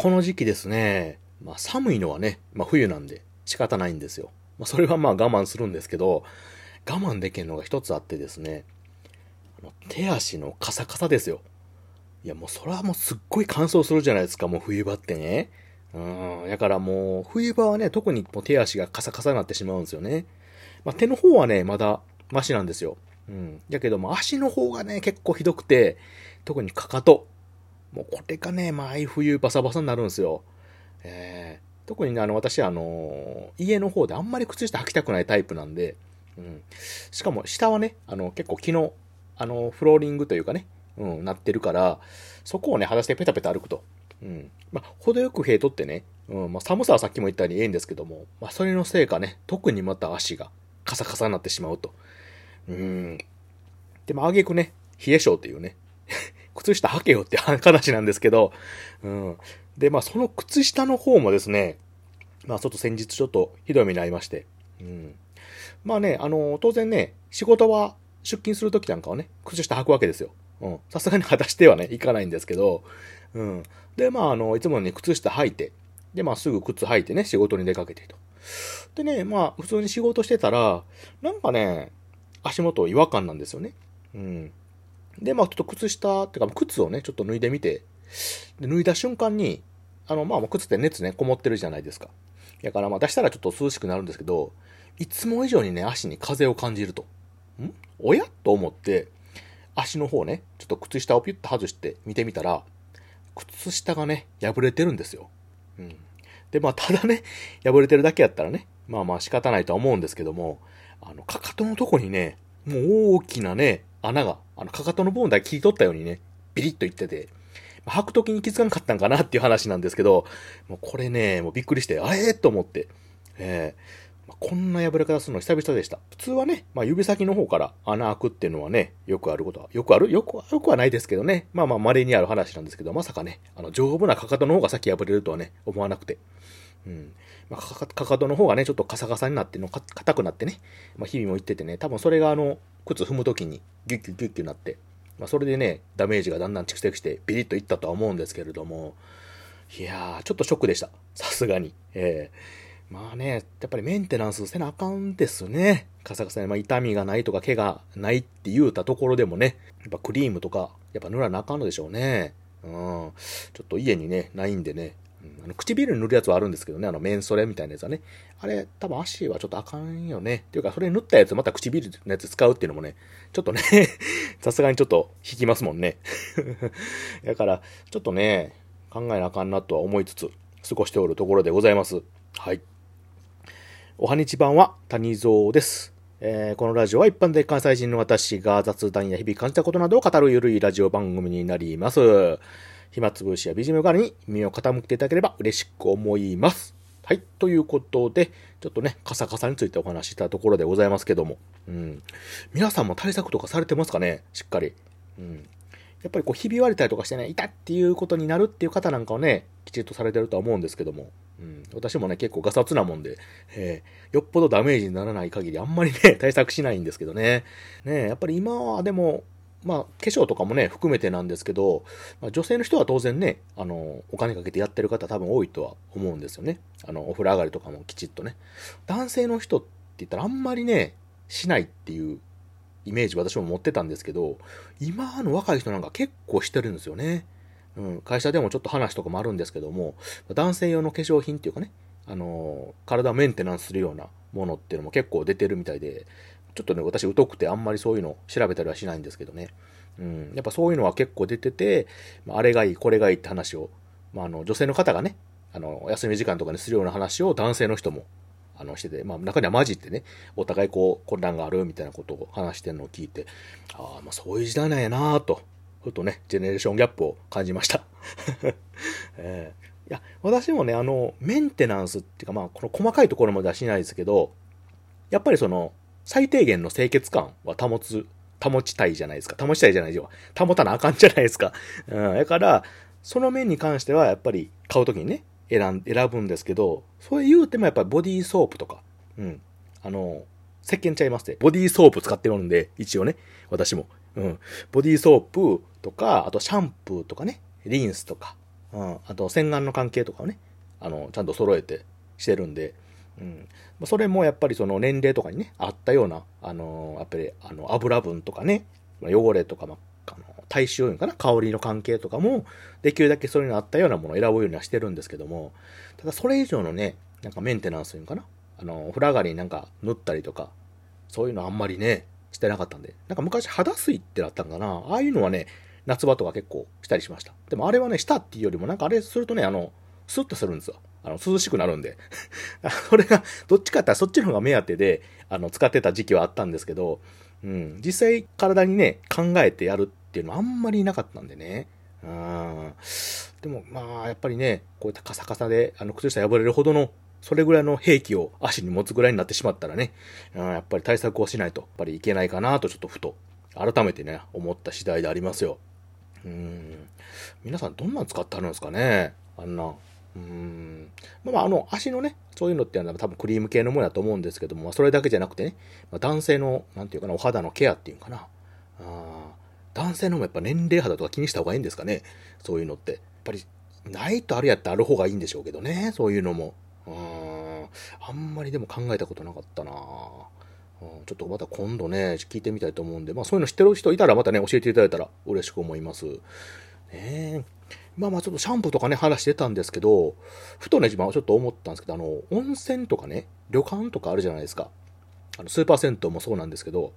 この時期ですね、まあ寒いのはね、まあ冬なんで仕方ないんですよ。まあそれはまあ我慢するんですけど、我慢できるのが一つあってですね、あの手足のカサカサですよ。いやもうそれはもうすっごい乾燥するじゃないですか、もう冬場ってね。うん、だからもう冬場はね、特にもう手足がカサカサになってしまうんですよね。まあ手の方はね、まだマシなんですよ。うん。だけども足の方がね、結構ひどくて、特にかかと。もうこれがね、毎冬バサバサになるんですよ。えー、特にね、あの、私、あの、家の方であんまり靴下履きたくないタイプなんで、うん。しかも、下はね、あの、結構木の、あの、フローリングというかね、うん、なってるから、そこをね、裸足でペタペタ歩くと。うん。まあ、程よく冷えとってね、うん、まあ、寒さはさっきも言ったようにええんですけども、まあ、それのせいかね、特にまた足がカサカサになってしまうと。うん。でも、あげくね、冷え性っていうね、靴下履けよって話なんですけど、うん。で、まあ、その靴下の方もですね、まあ、ちょっと先日ちょっとひどい目に遭いまして、うん。まあね、あの、当然ね、仕事は出勤するときなんかはね、靴下履くわけですよ。うん。さすがに裸してはね、行かないんですけど、うん。で、まあ、あの、いつもに靴下履いて、で、まあ、すぐ靴履いてね、仕事に出かけてと。でね、まあ、普通に仕事してたら、なんかね、足元違和感なんですよね。うん。で、まあちょっと靴下ってか、靴をね、ちょっと脱いでみて、で脱いだ瞬間に、あの、まあ靴って熱ね、こもってるじゃないですか。だからまあ出したらちょっと涼しくなるんですけど、いつも以上にね、足に風を感じると。ん？おや？と思って、足の方ね、ちょっと靴下をピュッと外して見てみたら、靴下がね、破れてるんですよ。うん。で、まあただね、破れてるだけやったらね、まあまあ仕方ないとは思うんですけども、あの、かかとのとこにね、もう大きなね、穴が、あの、かかとの部分だけ切り取ったようにね、ビリッといってて、履くときに気づかなかったんかなっていう話なんですけど、もうこれね、もうびっくりして、あえー、と思って、えー、こんな破れ方するの久々でした。普通はね、まあ、指先の方から穴開くっていうのはね、よくあることは、よくある？よく、よくはないですけどね。まあまあ稀にある話なんですけど、まさかね、あの、丈夫なかかとの方が先破れるとはね、思わなくて。うん。まあ、かかとの方がね、ちょっとカサカサになっての、硬くなってね、まあ、日々も言っててね、多分それがあの、靴踏むときにギュッギュッギュッギュッなって、まあ、それでね、ダメージがだんだん蓄積してビリッといったとは思うんですけれども、いやー、ちょっとショックでした。さすがに。えー、まあね、やっぱりメンテナンスせなあかんですね。カサカサで、まあ、痛みがないとか毛がないって言うたところでもね、やっぱクリームとか、やっぱ塗らなあかんのでしょうね。うん。ちょっと家にね、ないんでね、あの唇塗るやつはあるんですけどね、あの、メンソレみたいなやつはね。あれ、多分足はちょっとあかんよね。っていうか、それ塗ったやつまた唇のやつ使うっていうのもね、ちょっとね さすがにちょっと引きますもんね だから、ちょっとね、考えなあかんなとは思いつつ、過ごしておるところでございます。はい。おはにち版は谷蔵です。えー、このラジオは一般的関西人の私が雑談や日々感じたことなどを語るゆるいラジオ番組になります。暇つぶしやビジム代わりに耳を傾けていただければ嬉しく思います。はい。ということで、ちょっとね、カサカサについてお話ししたところでございますけども。うん。皆さんも対策とかされてますかね？しっかり。うん。やっぱりこう、ひび割れたりとかしてね、痛っていうことになるっていう方なんかはね、きちっとされてるとは思うんですけども。うん。私もね、結構ガサツなもんで、えー、よっぽどダメージにならない限りあんまりね、対策しないんですけどね。ねやっぱり今はでも、まあ、化粧とかもね、含めてなんですけど、まあ、女性の人は当然ね、あの、お金かけてやってる方多分多いとは思うんですよね。あの、お風呂上がりとかもきちっとね。男性の人って言ったらあんまりね、しないっていうイメージ私も持ってたんですけど、今の若い人なんか結構してるんですよね。うん、会社でもちょっと話とかもあるんですけども、男性用の化粧品っていうかね、あの、体をメンテナンスするようなものっていうのも結構出てるみたいで、ちょっとね、私疎くてあんまりそういうの調べたりはしないんですけどね。うん、やっぱそういうのは結構出てて、あ、れがいい、これがいいって話を、まあ、あの、女性の方がね、あの、休み時間とかにするような話を男性の人も、あの、してて、まあ、中にはマジってね、お互いこう、混乱があるみたいなことを話してるのを聞いて、ああ、まあ、そういう時代なんやなと、ふとね、ジェネレーションギャップを感じました。えー、いや、私もね、あの、メンテナンスっていうか、まあ、この細かいところまではしないですけど、やっぱりその、最低限の清潔感は保つ、保ちたいじゃないですか。保ちたいじゃないですよ。保たなあかんじゃないですか。うん。だから、その面に関してはやっぱり買うときにね、選ん、選ぶんですけど、そう言うてもやっぱりボディーソープとか、うん。あの、石鹸ちゃいますね。ボディーソープ使ってるんで、一応ね、私も。うん。ボディーソープとか、あとシャンプーとかね、リンスとか、うん、あと洗顔の関係とかをね、あの、ちゃんと揃えてしてるんで、うん。それもやっぱりその年齢とかにね、あったような、あの、やっぱり、あの、油分とかね、汚れとか、まあ、の、体臭いうかな、香りの関係とかも、できるだけそれに合ったようなものを選ぶようにはしてるんですけども、ただそれ以上のね、なんかメンテナンスというかな、あの、お風呂上がりになんか塗ったりとか、そういうのあんまりね、してなかったんで。なんか昔肌水ってなったんかなああいうのはね、夏場とか結構したりしました。でもあれはね、したっていうよりもなんかあれするとね、あの、スッとするんですよ。あの、涼しくなるんで。それが、どっちかってそっちの方が目当てで、あの、使ってた時期はあったんですけど、うん、実際体にね、考えてやるっていうのはあんまりなかったんでね。うん。でも、まあ、やっぱりね、こういったカサカサで、あの、靴下破れるほどのそれぐらいの兵器を足に持つぐらいになってしまったらね、うん、やっぱり対策をしないと、やっぱりいけないかなとちょっとふと、改めてね、思った次第でありますよ。うん。皆さんどんなの使ってあるんですかね？あんな。うん。まあ、あの、足のね、そういうのっていうのは多分クリーム系のものだと思うんですけどもま、それだけじゃなくてね、まあ、男性の、なんていうかな、お肌のケアっていうかな。あ男性のもやっぱ年齢肌とか気にした方がいいんですかねそういうのって。やっぱり、ないとあるやってある方がいいんでしょうけどね、そういうのも。うん。あんまりでも考えたことなかったなうん、ちょっとまた今度ね、聞いてみたいと思うんで、まあそういうの知ってる人いたらまたね、教えていただいたら嬉しく思います。ねえまあまあちょっとシャンプーとかね、話してたんですけど、ふとね、自分はちょっと思ったんですけど、あの、温泉とかね、旅館とかあるじゃないですか。あの、スーパー銭湯もそうなんですけど、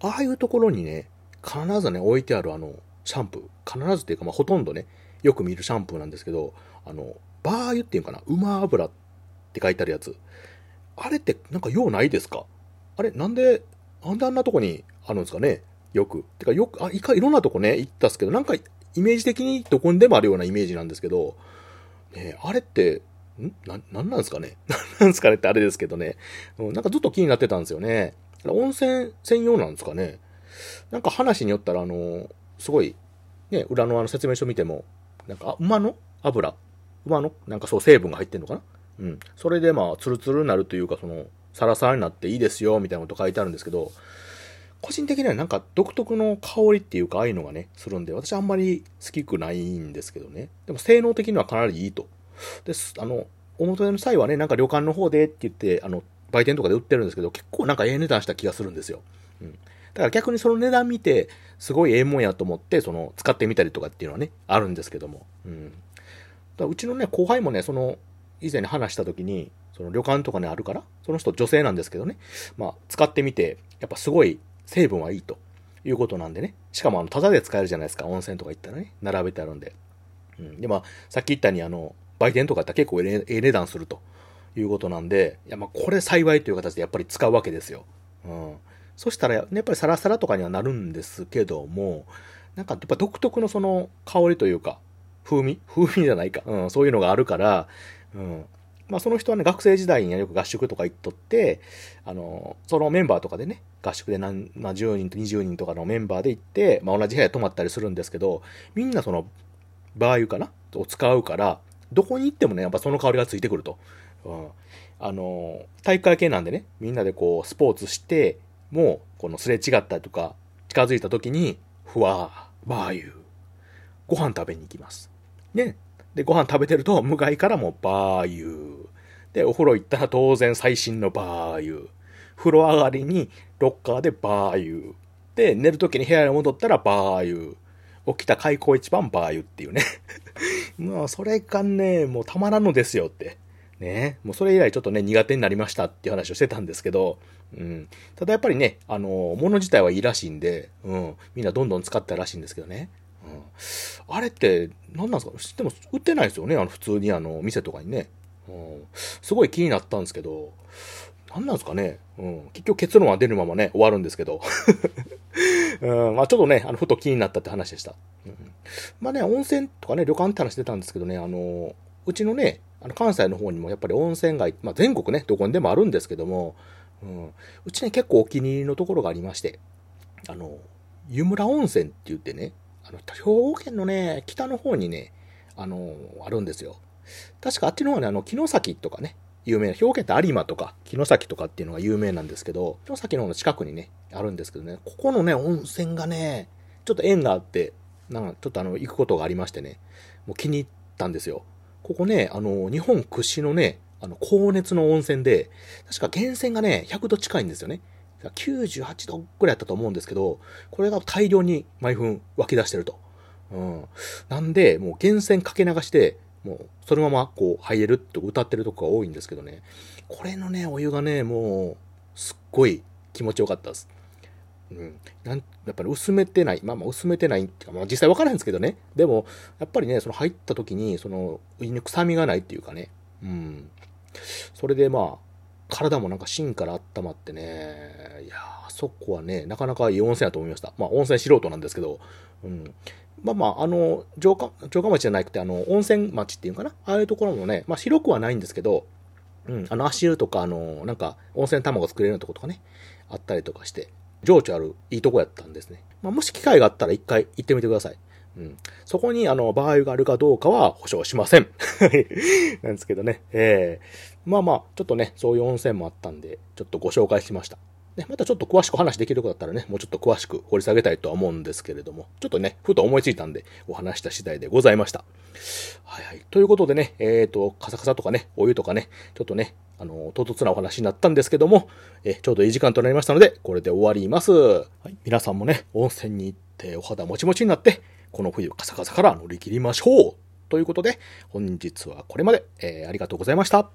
ああいうところにね、必ずね、置いてあるあの、シャンプー、必ずっていうか、まあほとんどね、よく見るシャンプーなんですけど、あの、バー油っていうかな、馬油って書いてあるやつ。あれってなんか用ないですか？あれなんで、なんであんなとこにあるんですかね？よく。てかよく、あ、いか、いろんなとこね、行ったっすけど、なんかイメージ的にどこにでもあるようなイメージなんですけど、ねあれって、ん？な、なんなんですかね？なんなんですかねってあれですけどね。なんかずっと気になってたんですよね。温泉専用なんですかね？なんか話によったら、あの、すごい、ね、裏のあの説明書見ても、なんか、馬の？油？馬の？なんかそう成分が入ってんのかな？うん。それでまあ、ツルツルになるというか、その、サラサラになっていいですよ、みたいなこと書いてあるんですけど、個人的にはなんか独特の香りっていうか、ああいうのがね、するんで、私あんまり好きくないんですけどね。でも性能的にはかなりいいと。です。あの、表の際はね、なんか旅館の方でって言って、あの、売店とかで売ってるんですけど、結構なんかええ値段した気がするんですよ。うん。だから逆にその値段見て、すごいええもんやと思って、その、使ってみたりとかっていうのはね、あるんですけども。うん。だうちのね、後輩もね、その、以前に話した時に、その旅館とかね、あるから、その人女性なんですけどね、まあ、使ってみて、やっぱすごい成分はいいということなんでね。しかも、あの、タダで使えるじゃないですか、温泉とか行ったらね、並べてあるんで。うん。で、まあ、さっき言ったように、あの、売店とかって結構ええ値段するということなんで、いや、まあ、これ幸いという形でやっぱり使うわけですよ。うん。そしたら、やっぱりサラサラとかにはなるんですけども、なんかやっぱ独特のその香りというか、風味？風味じゃないか。うん、そういうのがあるから、うん。まあその人はね、学生時代によく合宿とか行っとって、あの、そのメンバーとかでね、合宿で何、まあ10人と20人とかのメンバーで行って、まあ同じ部屋泊まったりするんですけど、みんなその、バー油かな？を使うから、どこに行ってもね、やっぱその香りがついてくると。うん。あの、体育会系なんでね、みんなでこう、スポーツして、もう、このすれ違ったりとか、近づいた時に、ふわー、バー油、ご飯食べに行きます。ね。で、ご飯食べてると、向かいからもバー油。で、お風呂行ったら当然最新のバー油。風呂上がりにロッカーでバー油。で、寝るときに部屋に戻ったらバー油。起きた開口一番バー油っていうね。もうそれがね、もうたまらんのですよって。ね。もうそれ以来ちょっとね、苦手になりましたっていう話をしてたんですけど、うん。ただやっぱりね、あの、物自体はいいらしいんで、うん。みんなどんどん使ったらしいんですけどね。うん、あれって、何なんですか？でも売ってないですよね？あの、普通にあの、店とかにね。うん、すごい気になったんですけど、何なんですかね。うん、結局結論は出るままね、終わるんですけど。うん、まあちょっとね、あの、ふと気になったって話でした。うん、まあね、温泉とかね、旅館って話してたんですけどね、あの、うちのね、あの、関西の方にもやっぱり温泉街、まあ全国ね、どこにでもあるんですけども、うん、うちね、結構お気に入りのところがありまして、あの、湯村温泉って言ってね、あの、兵庫県のね、北の方にね、あの、あるんですよ。確かあっちの方にあの、城崎とかね、有名な、兵庫県って有馬とか、城崎とかっていうのが有名なんですけど、城崎の方の近くにね、あるんですけどね、ここのね、温泉がね、ちょっと縁があって、なんかちょっとあの、行くことがありましてね、もう気に入ったんですよ。ここね、あの、日本屈指のね、あの、高熱の温泉で、確か源泉がね、100度近いんですよね。98度ぐらいだったと思うんですけど、これが大量に毎分湧き出してると。うん。なんで、もう源泉かけ流して、もうそのままこう入れるって歌ってるとこが多いんですけどね。これのね、お湯がね、もう、すっごい気持ちよかったです。うん。なん、やっぱり薄めてない。まあまあ薄めてないっていうか、まあ実際わからないんですけどね。でも、やっぱりね、その入った時に、その、胃に臭みがないっていうかね。うん。それでまあ、体もなんか芯から温まってね、いやあそこはね、なかなかいい温泉だと思いました。まあ温泉素人なんですけど、うん。まあまあ、あの、城下、城下町じゃなくて、あの、温泉町っていうかな？ああいうところもね、まあ広くはないんですけど、うん、あの、足湯とか、あの、なんか、温泉卵作れるようなとことかね、あったりとかして、情緒あるいいとこやったんですね。まあ、もし機会があったら一回行ってみてください。うん。そこに、あの、場合があるかどうかは保証しません。なんですけどね。ええー、まあまあ、ちょっとね、そういう温泉もあったんで、ちょっとご紹介しました。ね、またちょっと詳しく話できることだったらね、もうちょっと詳しく掘り下げたいとは思うんですけれども、ちょっとね、ふと思いついたんで、お話した次第でございました。はいはい。ということでね、えっ、ー、と、カサカサとかね、お湯とかね、ちょっとね、あの、唐突なお話になったんですけども、えちょうどいい時間となりましたので、これで終わります。はい。皆さんもね、温泉に行ってお肌もちもちになって、この冬カサカサから乗り切りましょうということで、本日はこれまで、えー、ありがとうございました。